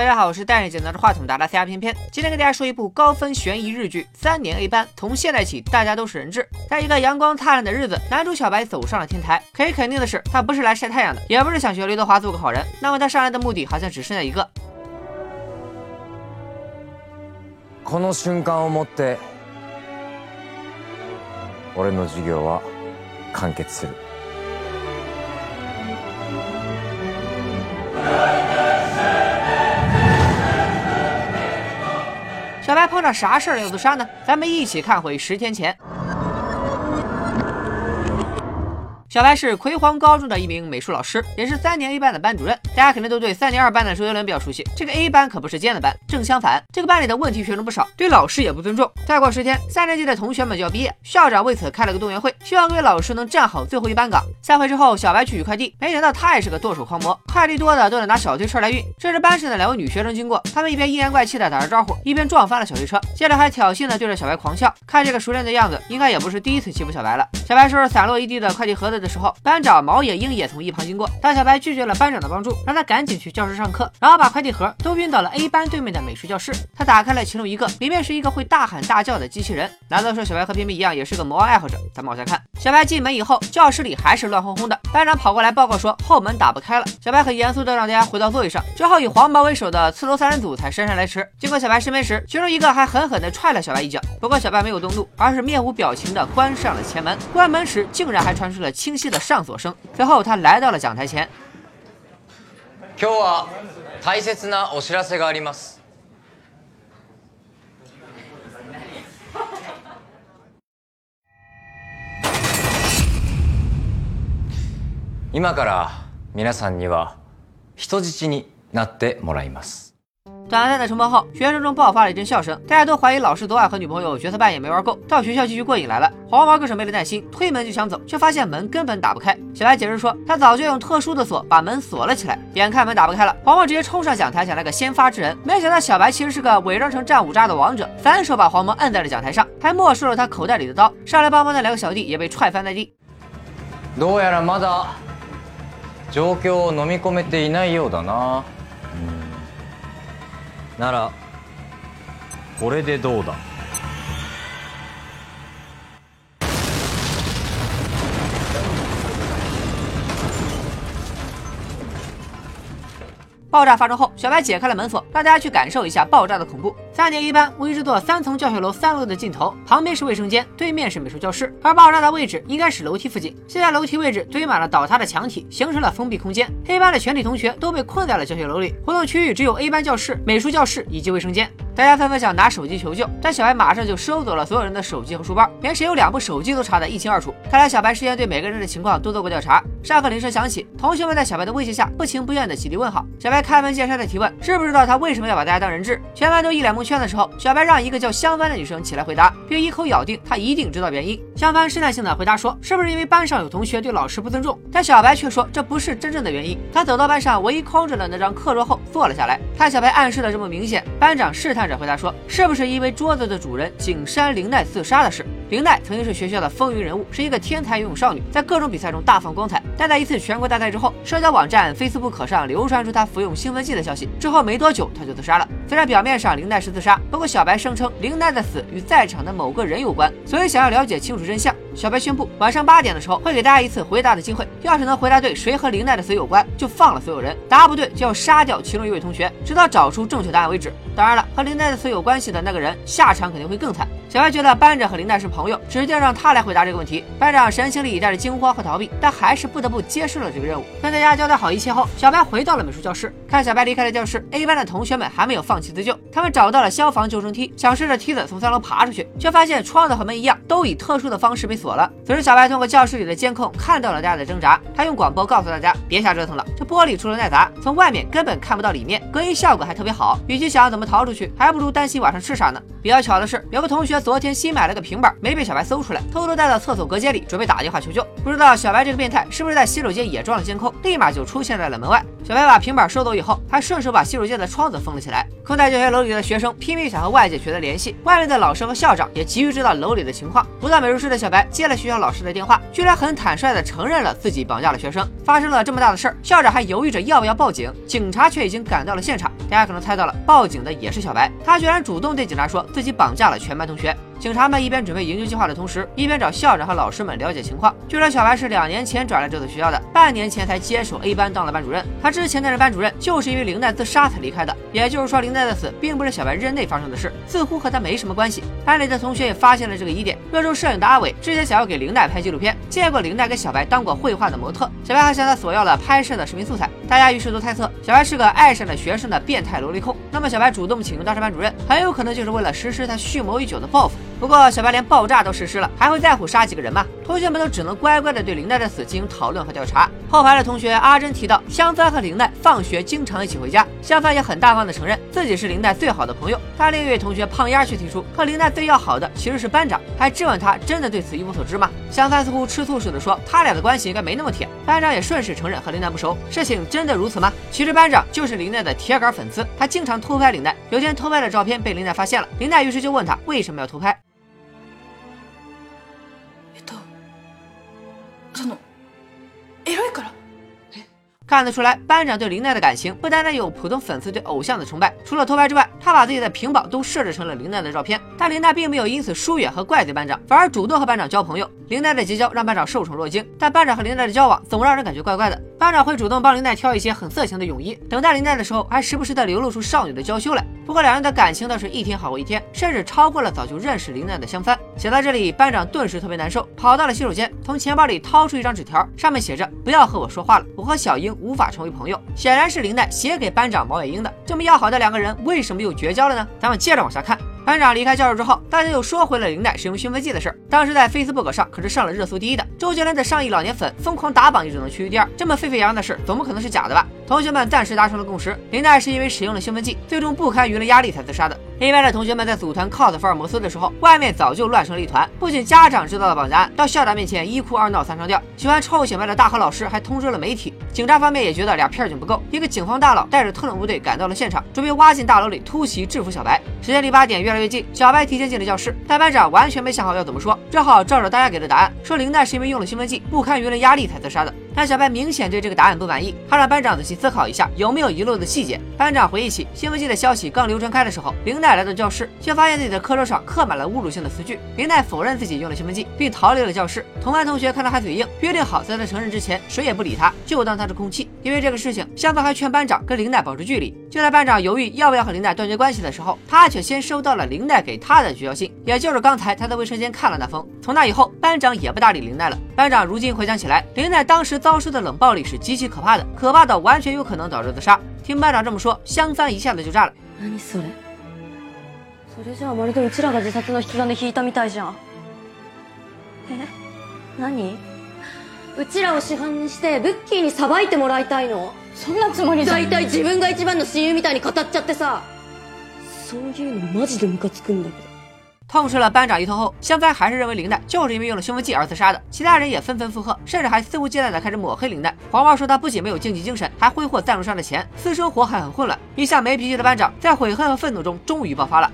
大家好，我是戴着剪刀的话筒，打打 C R 片片。今天给大家说一部高分悬疑日剧《三年 A 班》。从现在起，大家都是人质。在一个阳光灿烂的日子，男主小白走上了天台。可以肯定的是，他不是来晒太阳的，也不是想学刘德华做个好人。那么他上来的目的好像只剩下一个。この瞬間をもって、俺の授業は完結する。 那啥事儿要自杀呢？咱们一起看回十天前。小白是葵皇高中的一名美术老师，也是三年 A 班的班主任。大家肯定都对三年二班的周杰伦比较熟悉。这个 A 班可不是尖子班，正相反，这个班里的问题学生不少，对老师也不尊重。再过十天，三年级的同学们就要毕业，校长为此开了个动员会，希望各位老师能站好最后一班岗。散会之后，小白去取快递，没想到他也是个剁手狂魔，快递多的都得拿小推车来运。这时班上的两位女学生经过，他们一边阴阳怪气的打着招呼，一边撞翻了小推车，接着还挑衅的对着小白狂笑。看这个熟练的样子，应该也不是第一次欺负小白了。小白收拾散落一地的快递盒子的时候，班长。毛野鹰也从一旁经过，当小白拒绝了班长的帮助，让他赶紧去教室上课，然后把快递盒都运到了 A 班对面的美术教室。他打开了其中一个，里面是一个会大喊大叫的机器人。难道说小白和偏偏一样，也是个魔王爱好者？咱们往下看。小白进门以后，教室里还是乱哄哄的。班长跑过来报告说后门打不开了。小白很严肃的让大家回到座位上，之后以黄毛为首的刺头三人组才姗姗来迟。经过小白身边时，其中一个还狠狠地踹了小白一脚。不过小白没有动怒，而是面无表情地关上了前门。关门时竟然还传出了轻清晰的上锁声。随后他。来到了讲台前。今日は大切なお知らせがあります。今から皆さんには人質になってもらいます。短暂的沉默后，学生中爆发了一阵笑声。大家都怀疑老师昨晚和女朋友角色扮演没玩够，到学校继续过瘾来了。黄毛更是没了耐心，推门就想走，却发现门根本打不开。小白解释说，他早就用特殊的锁把门锁了起来。眼看门打不开了，黄毛直接冲上讲台想来个先发制人。没想到小白其实是个伪装成战五渣的王者，反手把黄毛摁在了讲台上，还没收了他口袋里的刀。上来帮忙的两个小弟也被踹翻在地。どうやらまだ状況を飲み込めていないようだな。 ならこれでどうだ爆炸发生后，小白解开了门锁，让大家去感受一下爆炸的恐怖。 三年一班位于这座三层教学楼三楼的尽头，旁边是卫生间，对面是美术教室，而爆炸的位置应该是楼梯附近。现在楼梯位置堆满了倒塌的墙体，形成了封闭空间。黑班的全体同学都被困在了教学楼里，活动区域只有 A 班教室、美术教室以及卫生间。大家纷纷想拿手机求救，但小白马上就收走了所有人的手机和书包，连谁有两部手机都查得一清二楚。看来小白事先对每个人的情况都做过调查。上课铃声响起，同学们在小白的威胁下不情不愿的起立问好。小白开门见山的提问：知不知道他为什么要把大家当人质？全班都一脸懵圈的时候，小白让一个叫香帆的女生起来回答，并一口咬定她一定知道原因。香帆试探性的回答说：是不是因为班上有同学对老师不尊重？但小白却说这不是真正的原因。他走到班上唯一空着的那张课桌后坐了下来。看小白暗示的这么明显，班长试探着回答说：是。不是因为桌子的主人景山绫奈自杀的事？绫奈曾经是学校的风云人物，是一个天才游泳少女，在各种比赛中大放光彩。但在一次全国大赛之后，社交网站 Facebook 上流传出她服用兴奋剂的消息，之后没多久她就自杀了。虽然表面上林奈是自杀，不过小白声称林奈的死与在场的某个人有关，所以想要了解清楚真相。小白宣布，晚上八点的时候会给大家一次回答的机会。要是能回答对谁和林奈的死有关，就放了所有人；答不对，就要杀掉其中一位同学，直到找出正确答案为止。当然了，和林奈的死有关系的那个人，下场肯定会更惨。小白觉得班长和林奈是朋友，指定让他来回答这个问题。班长神情里带着惊慌和逃避，但还是不得不接受了这个任务。跟大家交代好一切后，小白回到了美术教室。看小白离开了教室，A 班的同学们还没有放弃自救，他们找到了消防救生梯，想试着梯子从三楼爬出去，却发现窗子和门一样，都以特殊的方式被锁锁了。此时，小白通过教室里的监控看到了大家的挣扎，他用广播告诉大家别瞎折腾了，这玻璃出了耐砸，从外面。根本看不到里面，隔音效果还特别好。与其想怎么逃出去，还不如担心晚上吃啥呢。比较巧的是，有个同学昨天新买了个平板，没被小白搜出来，偷偷带到厕所隔间里，准备打电话求救。不知道小白这个变态是不是在洗手间也装了监控，立马就出现在了门外。小白把平板收走以后，还顺手把洗手间的窗子封了起来。困在教学楼里的学生拼命想和外界取得联系，外面。的老师和校长也急于知道楼里的情况。不在美术室的小白接了学校老师的电话，居然很坦率地承认了自己绑架了学生。发生了这么大的事儿，校长还犹豫着要不要报警，警察却已经赶到了现场。大家可能猜到了，报警的也是小白，他居然主动对警察说自己绑架了全班同学。警察们一边准备营救计划的同时，一边找校长和老师们了解情况。据说小白是两年前转来这所学校的，半年前才接手 A 班当了班主任。他之前担任班主任就是因为林奈自杀才离开的，也就是说林奈的死并不是小白任内发生的事，似乎和他没什么关系。班里的同学也发现了这个疑点。热衷摄影的阿伟之前想要给林奈拍纪录片，见过林奈给小白当过绘画的模特，小白还向他索要了拍摄的视频素材。大家于是都猜测小白是个爱上了学生的变态萝莉控。那么小白主动请求当上班主任，很有可能就是为了实施他蓄谋已久的报复。不过小白连爆炸都实施了，还会在乎杀几个人吗？同学们都只能乖乖的对林奈的死进行讨论和调查。后排的同学阿珍提到，香帆和林奈放学经常一起回家，香帆也很大方的承认自己是林奈最好的朋友。但另一位同学胖丫却提出，和林奈最要好的其实是班长，还质问他真的对此一无所知吗？香帆似乎吃醋似的说，他俩的关系应该没那么铁。班长也顺势承认和林奈不熟，事情真的如此吗？其实班长就是林奈的铁杆粉丝，他经常偷拍林奈。有天偷拍的照片被林奈发现了，林奈于是就问他为什么要偷拍。看得出来，班长对林奈的感情不单单有普通粉丝对偶像的崇拜。除了偷拍之外，他把自己的屏保都设置成了林奈的照片。但林奈并没有因此疏远和怪罪班长，反而主动和班长交朋友。林奈的结交让班长受宠若惊，但班长和林奈的交往总让人感觉怪怪的。班长会主动帮林奈挑一些很色情的泳衣，等待林奈的时候还时不时的流露出少女的娇羞来。不过两人的感情倒是一天好过一天，甚至超过了早就认识林奈的香帆。写到这里，班长顿时特别难受，跑到了洗手间，从钱包里掏出一张纸条，上面写着：“不要和我说话了，我和小英无法成为朋友。”显然是林奈写给班长毛野英的。这么要好的两个人，为什么又绝交了呢？咱们接着往下看。班长离开教室之后，大家又说回了林黛使用兴奋剂的事儿。当时在 Facebook 上可是上了热搜第一的。周杰伦的上亿老年粉疯狂打榜，也只能屈居第二。这么沸沸扬扬的事，总不可能是假的吧？同学们暂时达成了共识，林奈是因为使用了兴奋剂，最终不堪舆论压力才自杀的。另外的同学们在组团 cos 福尔摩斯的时候，外面早就乱成了一团。不仅家长知道了绑架案，到校长面前一哭二闹三上吊。喜欢臭显摆的大河老师还通知了媒体。警察方面也觉得俩片警不够，一个警方大佬带着特种部队赶到了现场，准备挖进大楼里突袭制服小白。时间离八点越来越近，小白提前进了教室，但班长完全没想好要怎么说，只好照着大家给的答案说林奈是因为用了兴奋剂，不堪舆论压力才自杀的。但小白明显对这个答案不满意，他让班长仔细思考一下有没有遗漏的细节。班长回忆起兴奋剂的消息刚流传开的时候，林奈来到教室，却发现自己的课桌上刻满了侮辱性的词句。林奈否认自己用了兴奋剂，并逃离了教室。同班同学看他还嘴硬，约定好在他承认之前，谁也不理他，就当他是空气。因为这个事情，香帆还劝班长跟林奈保持距离。就在班长犹豫要不要和林奈断绝关系的时候，他却先收到了林奈给他的绝交信，也就是刚才他在卫生间看了那封。从那以后，班长也不搭理林奈了。班长如今回想起来，林奈当时遭受的冷暴力是极其可怕的，可怕到完全有可能导致自杀。听班长这么说，香帆一下子就炸了。何それそれじゃあまるでうちらが自殺の引き金引いたみたいじゃんえ何うちらを師範にしてブッキーにさばいてもらいたいの そんなつもりじゃ大体自分が一番の親友みたいに語っちゃってさそういうのマジでムカつくんだけど痛斥了班长一通后，香帆还是认为林奈就是因为用了兴奋剂而自杀的。其他人也纷纷附和，甚至还肆无忌惮的开始抹黑林奈。黄毛说他不仅没有竞技精神，还挥霍赞助商的钱，私生活还很混乱。一向没脾气的班长在悔恨和愤怒中终于爆发了。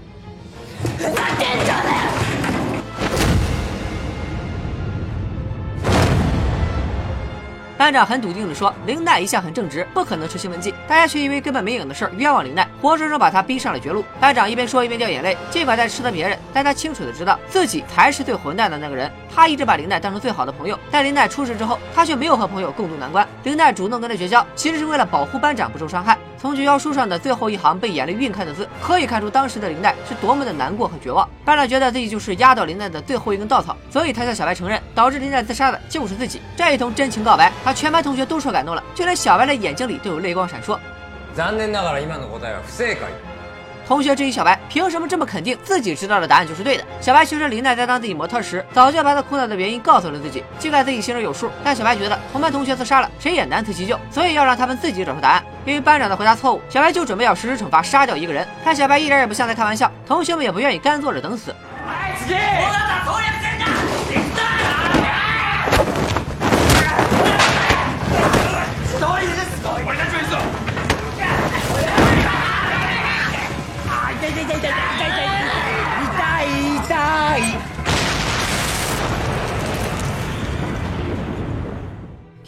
班长很笃定地说，林奈一向很正直，不可能吃兴奋剂。大家却因为根本没影的事冤枉林奈，活生生把他逼上了绝路。班长一边说一边掉眼泪，尽管在斥责别人，但他清楚的知道自己才是最混蛋的那个人。他一直把林奈当成最好的朋友，但林奈出事之后，他却没有和朋友共度难关。林奈主动跟他绝交，其实是为了保护班长不受伤害。从绝交书上的最后一行被眼泪晕开的字，可以看出当时的林奈是多么的难过和绝望。班长觉得自己就是压倒林奈的最后一根稻草，所以他向小白承认，导致林奈自杀的就是自己。这一通真情告白，他全班同学都受感动了，就连小白的眼睛里都有泪光闪烁。残念ながら今の答えは不正解。 同学质疑小白凭什么这么肯定自己知道的答案就是对的？小白其实林奈在当自己模特时，早就把他苦恼的原因告诉了自己，尽管自己心里有数，但小白觉得同班同学自杀了，谁也难辞其咎，所以要让他们自己找出答案。因为班长的回答错误，小白就准备要实施惩罚，杀掉一个人。但小白一点也不像在开玩笑，同学们也不愿意干坐着等死。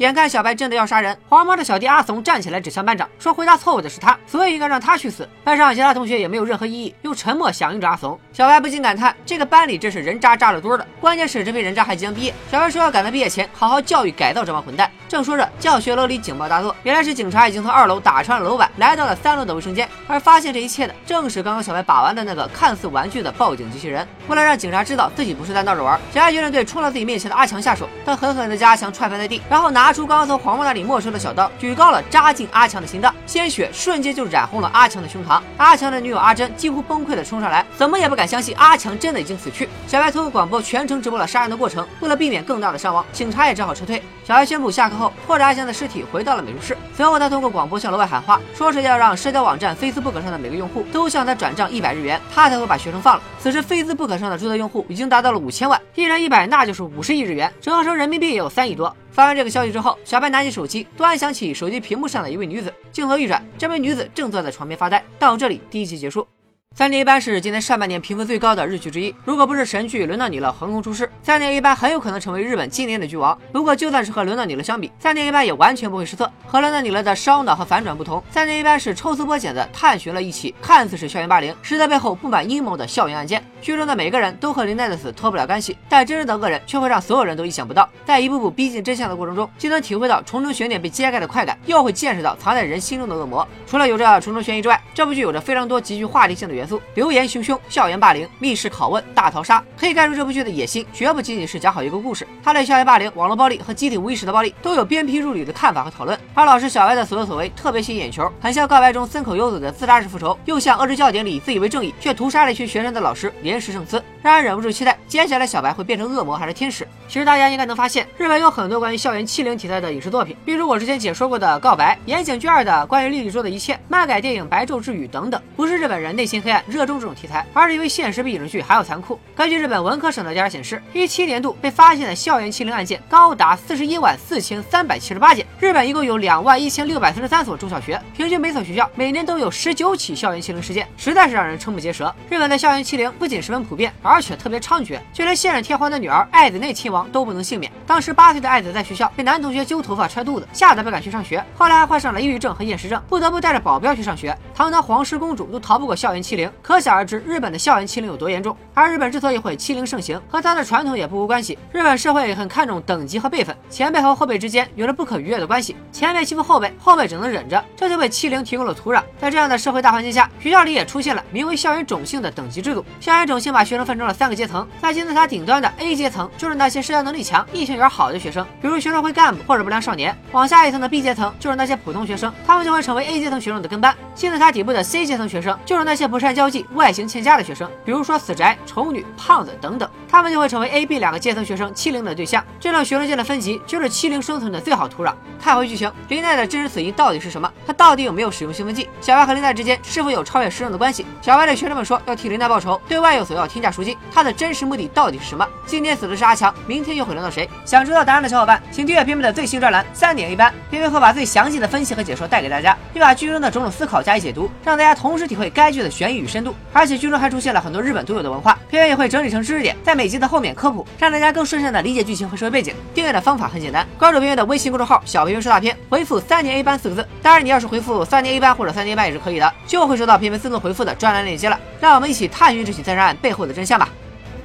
眼看小白真的要杀人，黄毛的小弟阿怂站起来指向班长，说回答错误的是他，所以应该让他去死。班上其他同学也没有任何异议，用沉默响应着阿怂。小白不禁感叹，这个班里真是人渣扎了堆的。关键是这批人渣还即将毕业，小白说要赶在毕业前好好教育改造这帮混蛋。正说着，教学楼里警报大作，原来是警察已经从二楼打穿了楼板，来到了三楼的卫生间。而发现这一切的，正是刚刚小白把玩的那个看似玩具的报警机器人。为了让警察知道自己不是在闹着玩，小白决定对冲到自己面前的阿强下手。他狠狠地将阿强踹翻在地，然后拿出刚刚从黄毛那里没收的小刀，举高了扎进阿强的心脏，鲜血瞬间就染红了阿强的胸膛。阿强的女友阿珍几乎崩溃的冲上来，怎么也不敢相信阿强真的已经死去。小白通过广播全程直播了杀人的过程，为了避免更大的伤亡，警察也只好撤退。小白宣布下课后拖着阿强的尸体回到了美术室，随后他通过广播向楼外喊话，说是要让社交网站 Facebook 上的每个用户都向他转账一百日元，他才会把学生放了。此时 Facebook 上的注册用户已经达到了五千万，一人一百，那就是五十亿日元，折合成人民币也有三亿多。发完这个消息之后，小白拿起手机，端详起手机屏幕上的一位女子，镜头一转，这名女子正坐在床边发呆。到这里，第一集结束。三年一班是今年上半年评分最高的日剧之一，如果不是神剧《轮到你了》横空出世，三年一班很有可能成为日本今年的剧王。不过就算是和《轮到你了》相比，三年一班也完全不会失色。和《轮到你了》的烧脑和反转不同，三年一班是抽丝剥茧的探寻了一起看似是校园霸凌，实则背后布满阴谋的校园案件。剧中的每个人都和林奈的死脱不了干系，但真正的恶人却会让所有人都意想不到。在一步步逼近真相的过程中，既能体会到重重悬念被揭开的快感，又会见识到藏在人心中的恶魔。除了有着重重悬疑之外，这部剧有着非常多极具话题性的元元素，流言汹汹校园霸凌、密室拷问、大逃杀，可以看出这部剧的野心绝不仅仅是讲好一个故事。他对校园霸凌、网络暴力和集体无意识的暴力都有鞭辟入里的看法和讨论。而老师小白的所作所为特别吸引眼球，很像告白中森口优子的自杀式复仇，又像恶之教典里自以为正义却屠杀了一群学生的老师连石胜司，让人忍不住期待接下来小白会变成恶魔还是天使。其实大家应该能发现，日本有很多关于校园欺凌题材的影视作品，比如我之前解说过的《告白》，岩井俊二的关于莉莉说的一切，漫改电影《白昼之语》等等。不是日本人内心黑暗热衷这种题材，而是因为现实比影视剧还要残酷。根据日本文科省的调查显示，一七年度被发现的校园欺凌案件高达四十一万四千三百七十八件。日本一共有两万一千六百四十三所中小学，平均每所学校每年都有十九起校园欺凌事件，实在是让人瞠目结舌。日本的校园欺凌不仅十分普遍，而而且特别猖獗，就连现任天皇的女儿爱子内亲王都不能幸免。当时八岁的爱子在学校被男同学揪头发踹肚子，吓得不敢去上学，后来还患上了抑郁症和厌食症，不得不带着保镖去上学。堂堂皇室公主都逃不过校园欺凌，可想而知日本的校园欺凌有多严重。而日本之所以会欺凌盛行，和它的传统也不无关系。日本社会很看重等级和辈分，前辈和后辈之间有着不可逾越的关系，前辈欺负后辈，后辈只能忍着，这就为欺凌提供了土壤。在这样的社会大环境下，学校里也出现了名为校园种姓的等级制度。校园种姓把学生分成了三个阶层，在金字塔顶端的 A 阶层就是那些社交能力强、异性缘好的学生，比如学生会干部或者不良少年。往下一层的 B 阶层就是那些普通学生，他们就会成为 A 阶层学生的跟班。金字塔底部的 C 阶层学生就是那些不善交际、外形欠佳的学生，比如说死宅、丑女、胖子等等，他们就会成为 A、B 两个阶层学生欺凌的对象。这种学生间的分级就是欺凌生存的最好土壤。看回剧情，林奈的真实死因到底是什么？他到底有没有使用兴奋剂？小白和林奈之间是否有超越师生的关系？小白对学生们说要替林奈报仇，对外又索要天价赎金，他的真实目的到底是什么？今天死的是阿强，明天又会轮到谁？想知道答案的小伙伴，请订阅片片的最新专栏《三点一班》，片片会把最详细的分析和解说带给大家，并把剧中的种种思考加以解读，让大家同时体会该剧的悬疑与深度。而且剧中还出现了很多日本独有的文化，片片也会整理成知识点，在每集的后面科普，让大家更顺畅的理解剧情和社会背景。订阅的方法很简单，关注片片的微信公众号“小片片说大片”，回复“三年 A 班”四个字。当然，你要是回复“三年 A 班”或者“三年 A 班”也是可以的，就会收到片片自动回复的专栏链接了。让我们一起探寻这起自杀案背后的真相吧！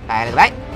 拜了个拜。